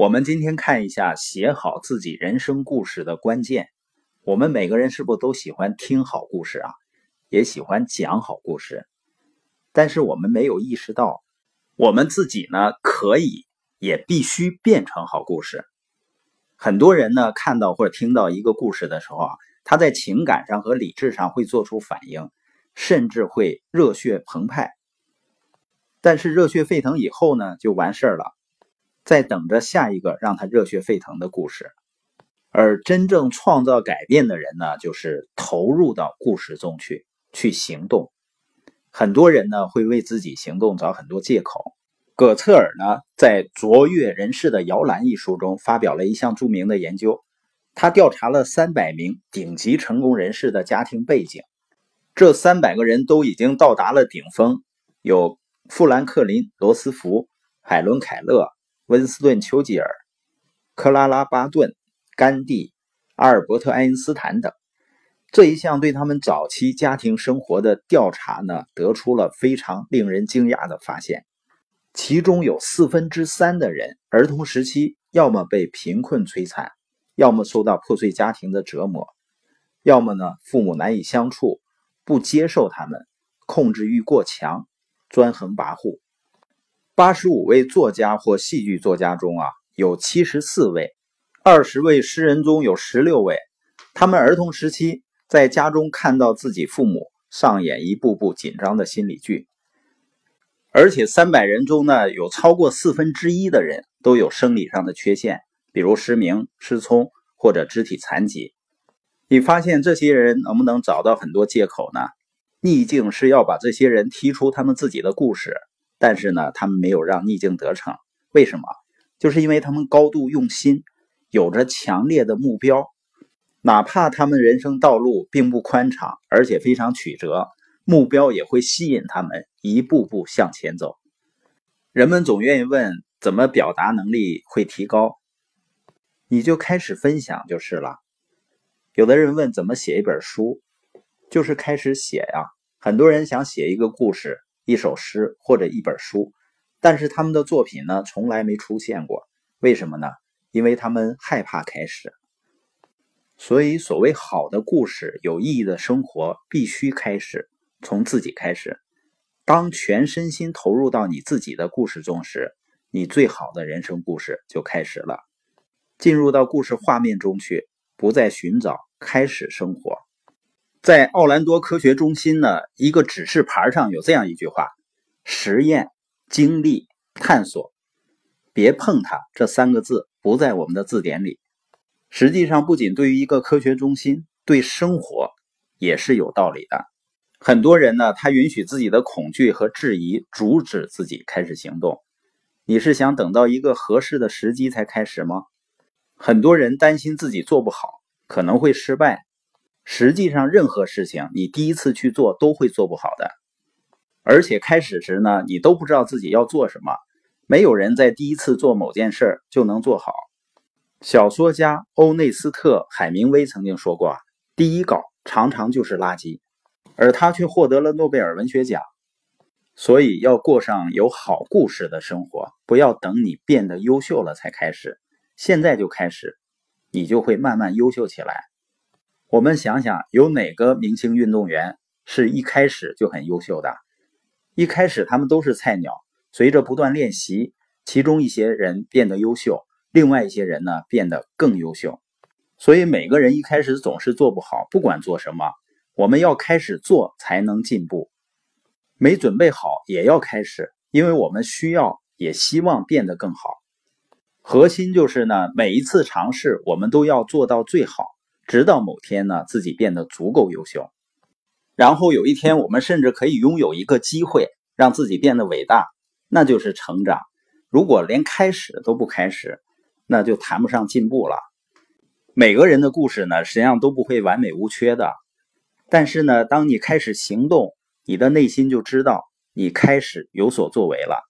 我们今天看一下写好自己人生故事的关键。我们每个人是不是都喜欢听好故事啊？也喜欢讲好故事，但是我们没有意识到，我们自己呢可以也必须变成好故事。很多人呢看到或者听到一个故事的时候啊，他在情感上和理智上会做出反应，甚至会热血澎湃。但是热血沸腾以后呢，就完事儿了。在等着下一个让他热血沸腾的故事，而真正创造改变的人呢，就是投入到故事中去，去行动。很多人呢会为自己行动找很多借口。葛策尔呢在《卓越人士的摇篮》一书中发表了一项著名的研究，他调查了三百名顶级成功人士的家庭背景，这三百个人都已经到达了顶峰，有富兰克林、罗斯福、海伦·凯勒。温斯顿·丘吉尔、克拉拉·巴顿、甘地、阿尔伯特·爱因斯坦等，这一项对他们早期家庭生活的调查呢，得出了非常令人惊讶的发现。其中有四分之三的人，儿童时期要么被贫困摧残，要么受到破碎家庭的折磨，要么呢父母难以相处，不接受他们，控制欲过强，专横跋扈。八十五位作家或戏剧作家中啊，有七十四位；二十位诗人中有十六位，他们儿童时期在家中看到自己父母上演一步步紧张的心理剧。而且三百人中呢，有超过四分之一的人都有生理上的缺陷，比如失明、失聪或者肢体残疾。你发现这些人能不能找到很多借口呢？逆境是要把这些人踢出他们自己的故事。但是呢，他们没有让逆境得逞，为什么？就是因为他们高度用心，有着强烈的目标，哪怕他们人生道路并不宽敞，而且非常曲折，目标也会吸引他们一步步向前走。人们总愿意问，怎么表达能力会提高？你就开始分享就是了。有的人问怎么写一本书，就是开始写呀。很多人想写一个故事。一首诗或者一本书，但是他们的作品呢，从来没出现过。为什么呢？因为他们害怕开始。所以，所谓好的故事、有意义的生活，必须开始从自己开始。当全身心投入到你自己的故事中时，你最好的人生故事就开始了。进入到故事画面中去，不再寻找，开始生活。在奥兰多科学中心呢，一个指示牌上有这样一句话：“实验、经历、探索，别碰它。”这三个字不在我们的字典里。实际上，不仅对于一个科学中心，对生活也是有道理的。很多人呢，他允许自己的恐惧和质疑阻止自己开始行动。你是想等到一个合适的时机才开始吗？很多人担心自己做不好，可能会失败。实际上，任何事情你第一次去做都会做不好的，而且开始时呢，你都不知道自己要做什么。没有人在第一次做某件事就能做好。小说家欧内斯特·海明威曾经说过：“啊，第一稿常常就是垃圾。”而他却获得了诺贝尔文学奖。所以，要过上有好故事的生活，不要等你变得优秀了才开始，现在就开始，你就会慢慢优秀起来。我们想想，有哪个明星运动员是一开始就很优秀的？一开始他们都是菜鸟，随着不断练习，其中一些人变得优秀，另外一些人呢变得更优秀。所以每个人一开始总是做不好，不管做什么，我们要开始做才能进步。没准备好也要开始，因为我们需要也希望变得更好。核心就是呢，每一次尝试我们都要做到最好。直到某天呢，自己变得足够优秀，然后有一天，我们甚至可以拥有一个机会，让自己变得伟大，那就是成长。如果连开始都不开始，那就谈不上进步了。每个人的故事呢，实际上都不会完美无缺的，但是呢，当你开始行动，你的内心就知道你开始有所作为了，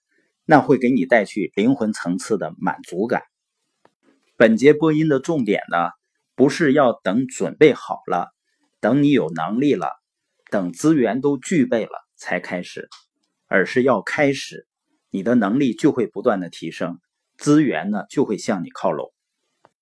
那会给你带去灵魂层次的满足感。本节播音的重点呢？不是要等准备好了，等你有能力了，等资源都具备了才开始，而是要开始，你的能力就会不断的提升，资源呢就会向你靠拢。